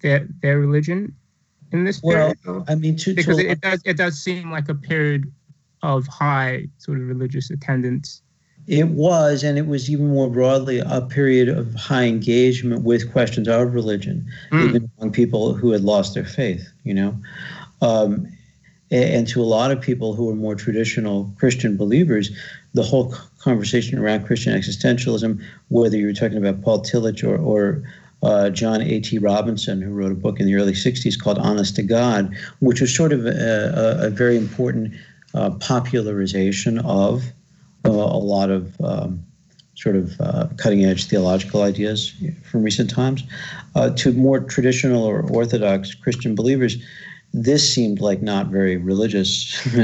S1: their their religion in this
S4: Well,
S1: period? or-
S4: I mean, to, to
S1: because
S4: a
S1: it, it does it does seem like a period of high sort of religious attendance.
S4: It was, and it was even more broadly a period of high engagement with questions of religion,
S1: Mm.
S4: even among people who had lost their faith, you know. Um, and to a lot of people who were more traditional Christian believers, the whole conversation around Christian existentialism, whether you were talking about Paul Tillich or, or uh, John A.T. Robinson, who wrote a book in the early 60s called Honest to God, which was sort of a, a, a very important uh, popularization of a lot of um, sort of uh, cutting edge theological ideas from recent times. Uh, to more traditional or orthodox Christian believers, this seemed like not very religious,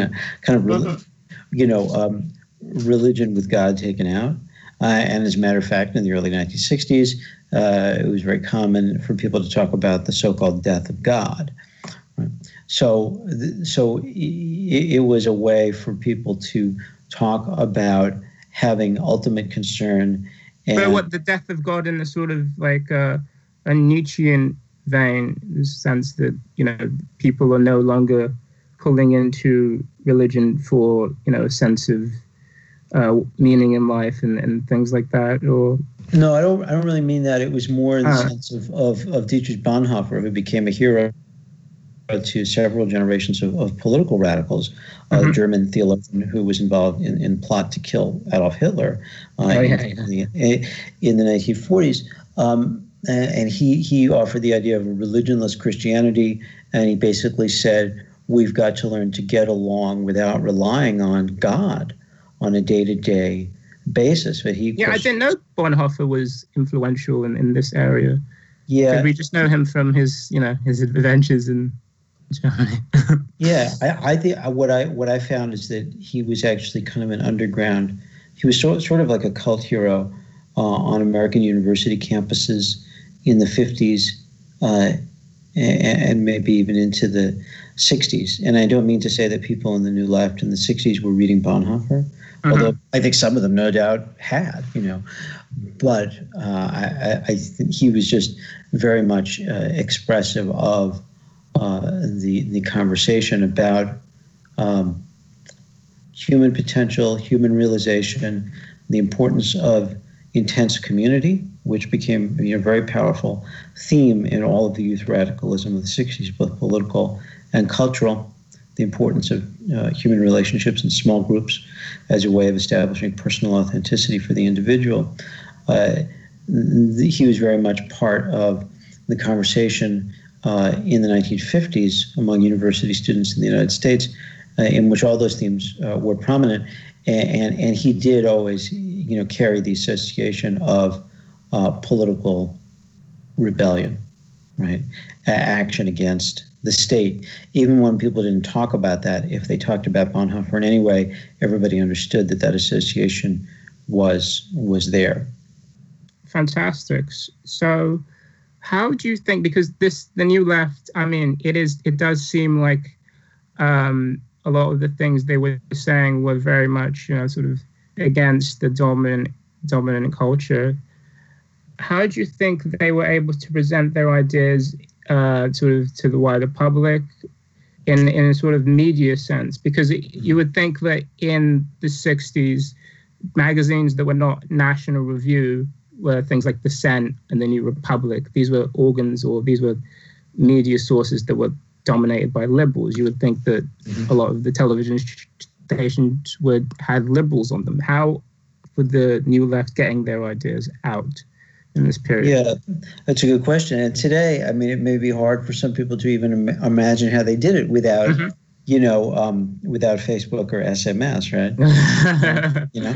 S4: kind of, reli- you know, um, religion with God taken out. Uh, and as a matter of fact, in the early 1960s, uh, it was very common for people to talk about the so-called death of God. Right? So, th- so it was a way for people to talk about having ultimate concern. And
S1: But what the death of God in the sort of like uh, a Nietzschean vein, the sense that you know people are no longer pulling into religion for you know a sense of uh, meaning in life and, and things like that, or
S4: No, I don't. I don't really mean that. It was more in the
S1: Ah.
S4: sense of, of, of Dietrich Bonhoeffer, who became a hero to several generations of, of political radicals, a
S1: Mhm.
S4: German theologian who was involved in, in plot to kill Adolf Hitler uh,
S1: Oh, yeah,
S4: in, the, in the 1940s. Um, and he he offered the idea of a religionless Christianity, and he basically said we've got to learn to get along without relying on God on a day to day basis. But he
S1: yeah, I didn't know Bonhoeffer was influential in, in this area.
S4: yeah
S1: Did we just know him from his you know his adventures in Germany?
S4: Yeah, I, I think what I what I found is that he was actually kind of an underground. He was sort sort of like a cult hero uh, on American university campuses in the fifties, uh, and, and maybe even into the '60s. And I don't mean to say that people in the New Left in the '60s were reading Bonhoeffer, although I think some of them, no doubt, had. You know, but uh, I, I, he was just very much uh, expressive of uh, the the conversation about um, human potential, human realization, the importance of intense community, which became you know, a very powerful theme in all of the youth radicalism of the 60s, both political and cultural. The importance of uh, human relationships in small groups as a way of establishing personal authenticity for the individual. Uh, he was very much part of the conversation uh, in the 1950s among university students in the United States uh, in which all those themes uh, were prominent, and, and, and he did always you know carry the association of uh, political rebellion, right, action against the state. Even when people didn't talk about that, if they talked about Bonhoeffer in any way, everybody understood that that association was was there.
S1: Fantastic. So, how do you think? Because this, the new left. I mean, it is. It does seem like um, a lot of the things they were saying were very much, you know, sort of against the dominant dominant culture. How do you think they were able to present their ideas uh, sort of to the wider public in in a sort of media sense? Because it, you would think that in the '60s, magazines that were not National Review were things like the Dissent and the New Republic. These were organs or these were media sources that were dominated by liberals. You would think that mm-hmm. a lot of the television stations would have liberals on them. How would the New Left getting their ideas out? in this period?
S4: Yeah, that's a good question. And today, I mean, it may be hard for some people to even Im- imagine how they did it without, mm-hmm. you know, um, without Facebook or SMS, right? you know.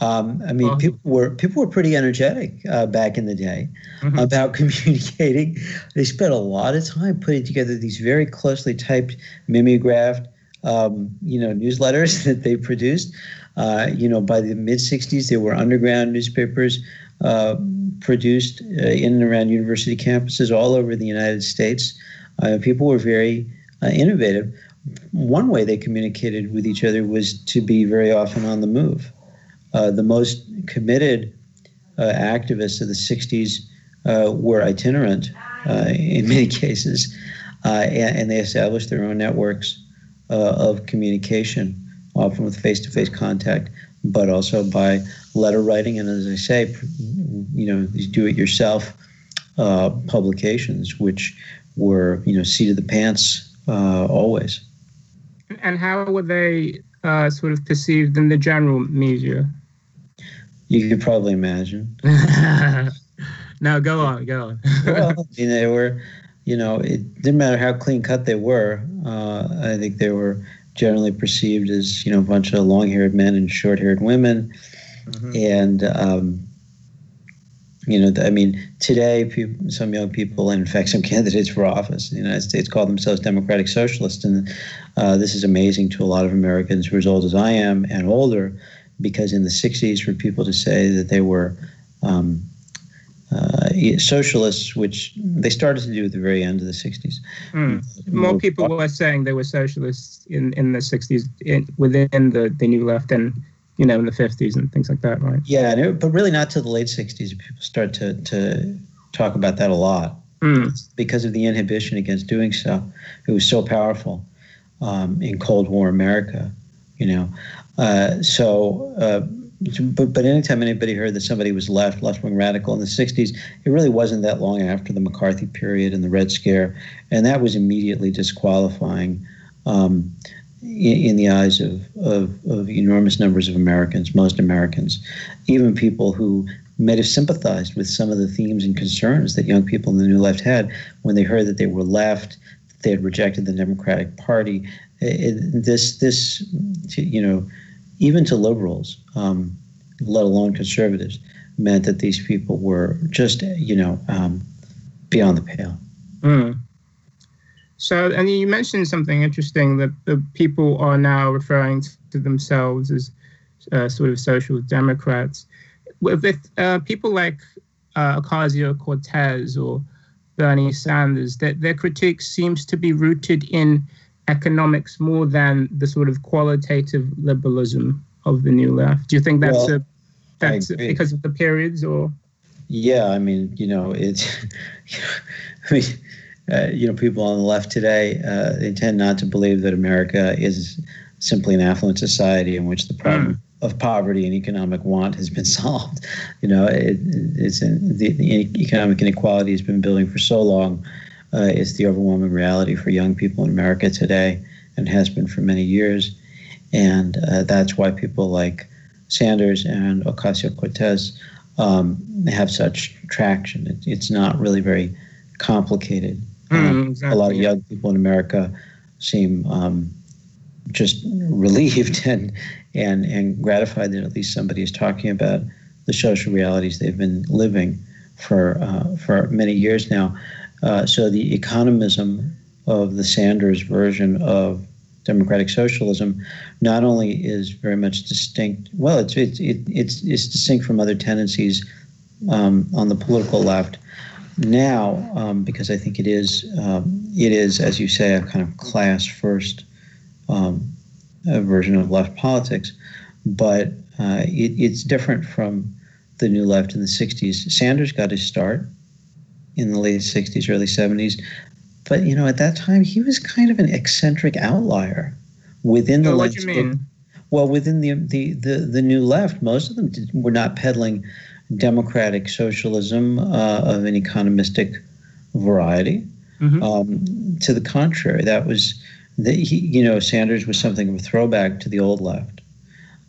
S4: Um, I mean, people were people were pretty energetic uh, back in the day mm-hmm. about communicating. They spent a lot of time putting together these very closely typed, mimeographed, um, you know, newsletters that they produced. Uh, you know, by the mid '60s, there were underground newspapers uh, produced uh, in and around university campuses all over the United States. Uh, people were very uh, innovative. One way they communicated with each other was to be very often on the move. Uh, the most committed uh, activists of the 60s uh, were itinerant in many cases, and, and, they established their own networks of communication, often with face to face contact, but also by letter writing and, as I say, you know, these do it yourself publications, which were, you know, seat of the pants always.
S1: And how were they uh, sort of perceived in the general media?
S4: You could probably imagine.
S1: no, go on, go on.
S4: well, I mean, they were, you know, it didn't matter how clean cut they were. Uh, I think they were generally perceived as, you know, a bunch of long haired men and short haired women. Mm-hmm. And, um, you know, I mean, today, people, some young people, and in fact, some candidates for office in the United States call themselves democratic socialists. And uh, this is amazing to a lot of Americans who are as old as I am and older because in the 60s, for people to say that they were um, uh, socialists, which they started to do at the very end of the 60s.
S1: Mm. More people were saying they were socialists in, in the 60s in, within the, the New Left and you know in the 50s and things like that, right?
S4: Yeah, it, but really not till the late 60s. People start to, to talk about that a lot mm. because of the inhibition against doing so. It was so powerful um, in Cold War America, you know. Uh, so, uh, but, but anytime anybody heard that somebody was left, left wing radical in the 60s, it really wasn't that long after the McCarthy period and the Red Scare. And that was immediately disqualifying um, in, in, the eyes of, of, of enormous numbers of Americans, most Americans, even people who might have sympathized with some of the themes and concerns that young people in the New Left had when they heard that they were left, they had rejected the Democratic Party. It, this, this, you know, even to liberals, um, let alone conservatives, meant that these people were just, you know, um, beyond the pale.
S1: Mm. So, and you mentioned something interesting that the people are now referring to themselves as uh, sort of social democrats. With, uh, people like uh, Ocasio Cortez or Bernie Sanders, that their critique seems to be rooted in economics more than the sort of qualitative liberalism of the new left. Do you think that's well, a that's because of the periods or?
S4: Yeah, I mean, you know, it's. I mean, uh, you know, people on the left today uh, they tend not to believe that America is simply an affluent society in which the problem. Mm. Of poverty and economic want has been solved. You know, it, it's in, the, the economic inequality has been building for so long uh, is the overwhelming reality for young people in America today and has been for many years. And uh, that's why people like Sanders and Ocasio Cortez um, have such traction. It, it's not really very complicated. Mm, exactly. A lot of young people in America seem um, just relieved and and and gratified that at least somebody is talking about the social realities they've been living for uh, for many years now. Uh, so the economism of the Sanders version of democratic socialism not only is very much distinct. Well, it's it's it, it's it's distinct from other tendencies um, on the political left now um, because I think it is um, it is as you say a kind of class first um, version of left politics, but uh, it, it's different from the new left in the 60s. Sanders got his start in the late 60s, early 70s. But, you know, at that time, he was kind of an eccentric outlier within the
S1: What do you mean?
S4: Well, within the, the, the, the new left, most of them did, were not peddling democratic socialism uh, of an economistic variety. Mm-hmm. Um, to the contrary, that was, the, he, you know, Sanders was something of a throwback to the old left.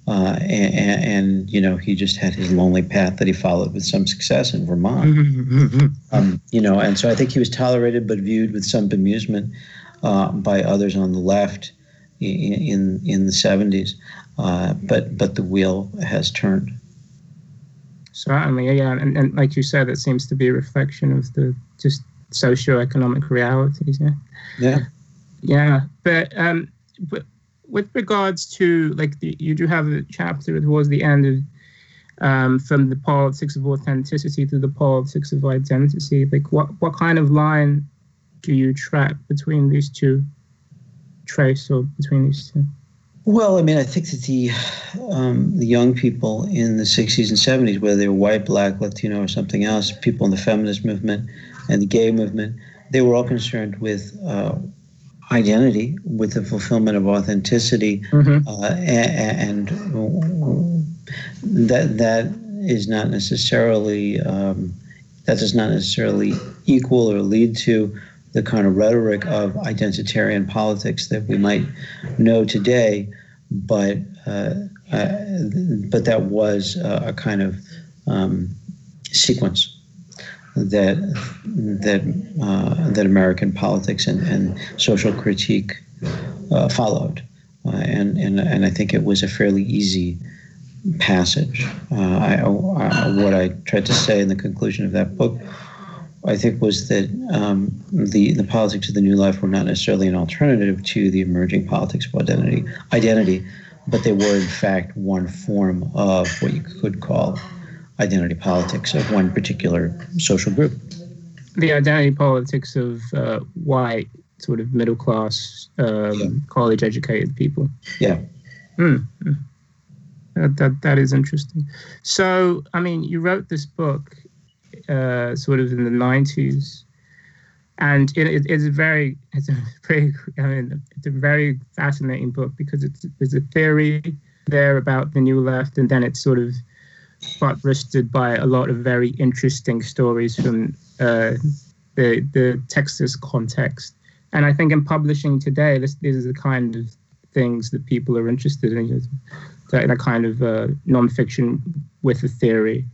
S4: Uh, and, and, you know he just had his lonely path that he followed with some success in Vermont. um, you know, and so I think he was tolerated but viewed with some bemusement uh, by others on the left in in, in the seventies. Uh, but but the wheel has turned.
S1: Certainly, yeah, and, and like you said, it seems to be a reflection of the just socio-economic realities. Yeah.
S4: Yeah.
S1: Yeah, but um, but with regards to like the, you do have a chapter towards the end of um, from the politics of authenticity to the politics of identity. Like what what kind of line do you track between these two trace or between these two?
S4: Well, I mean, I think that the um, the young people in the '60s and '70s, whether they were white, black, Latino, or something else, people in the feminist movement and the gay movement, they were all concerned with uh, identity, with the fulfillment of authenticity, mm-hmm. uh, and, and, that that is not necessarily um, that does not necessarily equal or lead to the kind of rhetoric of identitarian politics that we might know today, but uh, uh, but that was a kind of um, sequence that that uh, that American politics and, and social critique uh, followed, uh, and and and I think it was a fairly easy passage. Uh, I, uh, what I tried to say in the conclusion of that book, I think, was that um, the the politics of the new life were not necessarily an alternative to the emerging politics of identity identity, but they were in fact one form of what you could call identity politics of one particular social group.
S1: The identity politics of uh, white, sort of middle class, um, yeah. college educated people.
S4: Yeah.
S1: Mm. That, that, that is interesting. So, I mean, you wrote this book uh, sort of in the 90s. And it, it, it's a very, it's a very, I mean, it's a very fascinating book because it's there's a theory there about the new left, and then it's sort of buttressed by a lot of very interesting stories from uh, the the Texas context. And I think in publishing today, this these are the kind of things that people are interested in, that, that kind of uh, nonfiction with a theory.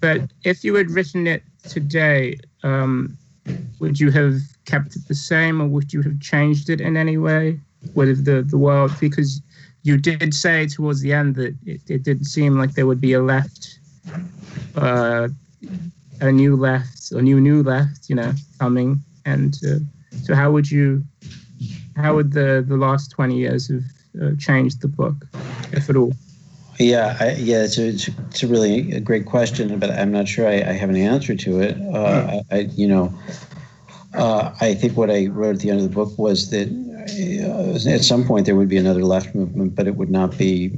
S1: But if you had written it today, um, would you have kept it the same, or would you have changed it in any way with the the world? Because you did say towards the end that it, it didn't seem like there would be a left, uh, a new left, a new new left, you know, coming. And uh, so, how would you, how would the the last twenty years have uh, changed the book, if at all?
S4: Yeah, I, yeah, it's a, it's a, really a great question, but I'm not sure I, I have an answer to it. Uh. I, you know, uh, I think what I wrote at the end of the book was that at some point there would be another left movement, but it would not be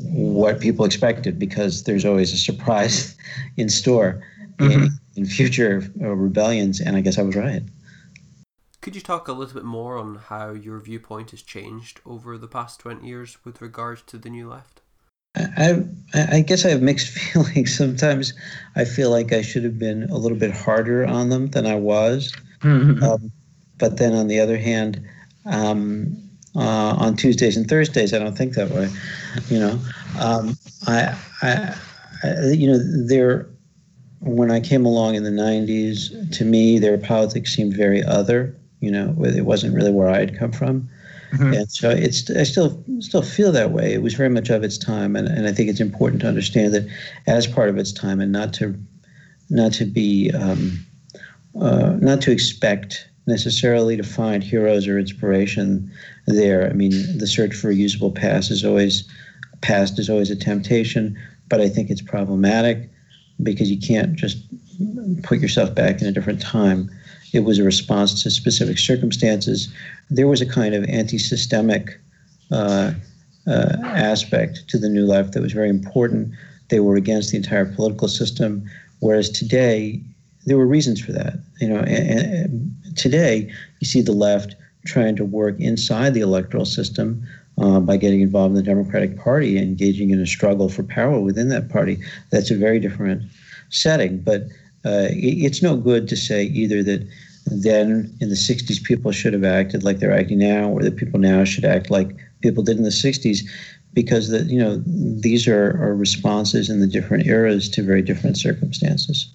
S4: what people expected because there's always a surprise in store mm-hmm. in, in, future uh, rebellions. And I guess I was right.
S2: Could you talk a little bit more on how your viewpoint has changed over the past 20 years with regards to the new left?
S4: I, I guess I have mixed feelings. Sometimes I feel like I should have been a little bit harder on them than I was. Mm-hmm. Um, but then on the other hand, um, uh, on Tuesdays and Thursdays. I don't think that way. You know, um, I, I, I, you know, there. When I came along in the '90s, to me, their politics seemed very other. You know, it wasn't really where I had come from. Mm-hmm. And so it's I still still feel that way. It was very much of its time, and, and I think it's important to understand that as part of its time, and not to not to be um, uh, not to expect necessarily to find heroes or inspiration there. I mean, the search for a usable past is always past is always a temptation, but I think it's problematic because you can't just put yourself back in a different time. It was a response to specific circumstances. There was a kind of anti-systemic uh, uh, aspect to the new left that was very important. They were against the entire political system, whereas today there were reasons for that. You know, and, and today you see the left trying to work inside the electoral system uh, by getting involved in the Democratic Party, engaging in a struggle for power within that party. That's a very different setting. But uh, it, it's no good to say either that then in the 60s people should have acted like they're acting now, or that people now should act like people did in the 60s, because the, you know these are, are responses in the different eras to very different circumstances.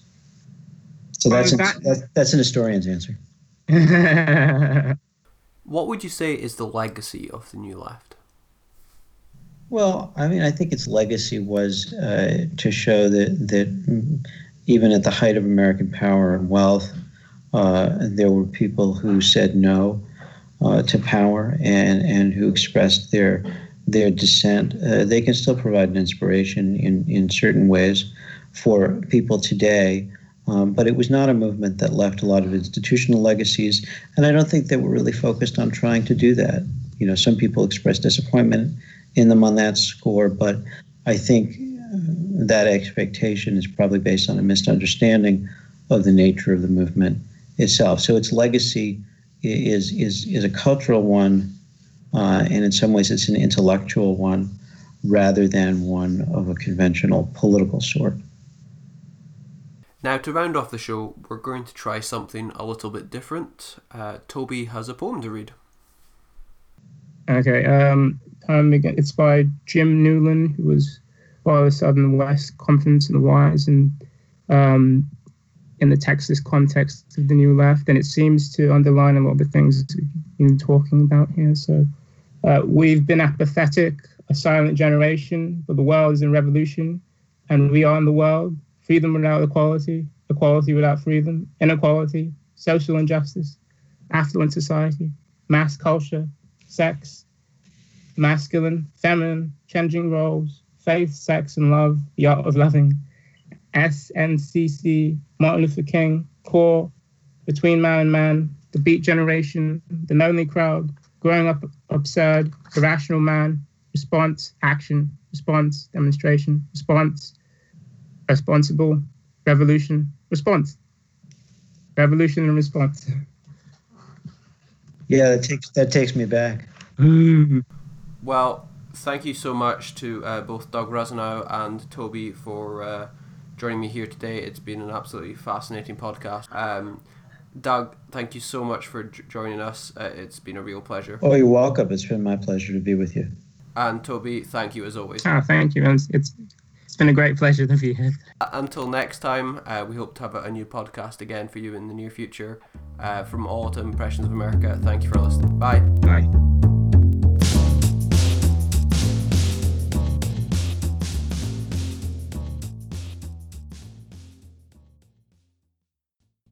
S4: So that's, that, an, that's, that's an historian's answer.
S2: what would you say is the legacy of the New Left?
S4: Well, I mean, I think its legacy was uh, to show that that even at the height of American power and wealth, uh, there were people who said no uh, to power and and who expressed their their dissent. Uh, they can still provide an inspiration in in certain ways for people today um, but it was not a movement that left a lot of institutional legacies, and I don't think they were really focused on trying to do that. You know, some people expressed disappointment in them on that score, but I think uh, that expectation is probably based on a misunderstanding of the nature of the movement itself. So its legacy is is is a cultural one, uh, and in some ways it's an intellectual one, rather than one of a conventional political sort.
S2: Now, to round off the show, we're going to try something a little bit different. Uh, Toby has a poem to read.
S1: Okay, um, it's by Jim Newland, who was part of the Southern West Conference and Wise, and um, in the Texas context of the New Left, and it seems to underline a lot of the things we've been talking about here. So, uh, we've been apathetic, a silent generation, but the world is in revolution, and we are in the world freedom without equality, equality without freedom, inequality, social injustice, affluent society, mass culture, sex, masculine, feminine, changing roles, faith, sex, and love, the art of loving, SNCC, Martin Luther King, CORE, between man and man, the beat generation, the lonely crowd, growing up absurd, irrational man, response, action, response, demonstration, response, responsible, revolution, response. Revolution and response.
S4: Yeah, that takes that takes me back.
S2: Well, thank you so much to uh, both Doug Rossinow and Toby for uh, joining me here today. It's been an absolutely fascinating podcast. Um, Doug, thank you so much for j- joining us. Uh, it's been a real pleasure.
S4: Oh, you're welcome. It's been my pleasure to be with you.
S2: And Toby, thank you as always.
S1: Oh, thank you. It's, it's been a great pleasure to be here.
S2: Until next time, uh, we hope to have a, new podcast again for you in the near future. Uh, from all to Impressions of America, thank you for listening. Bye.
S1: Bye.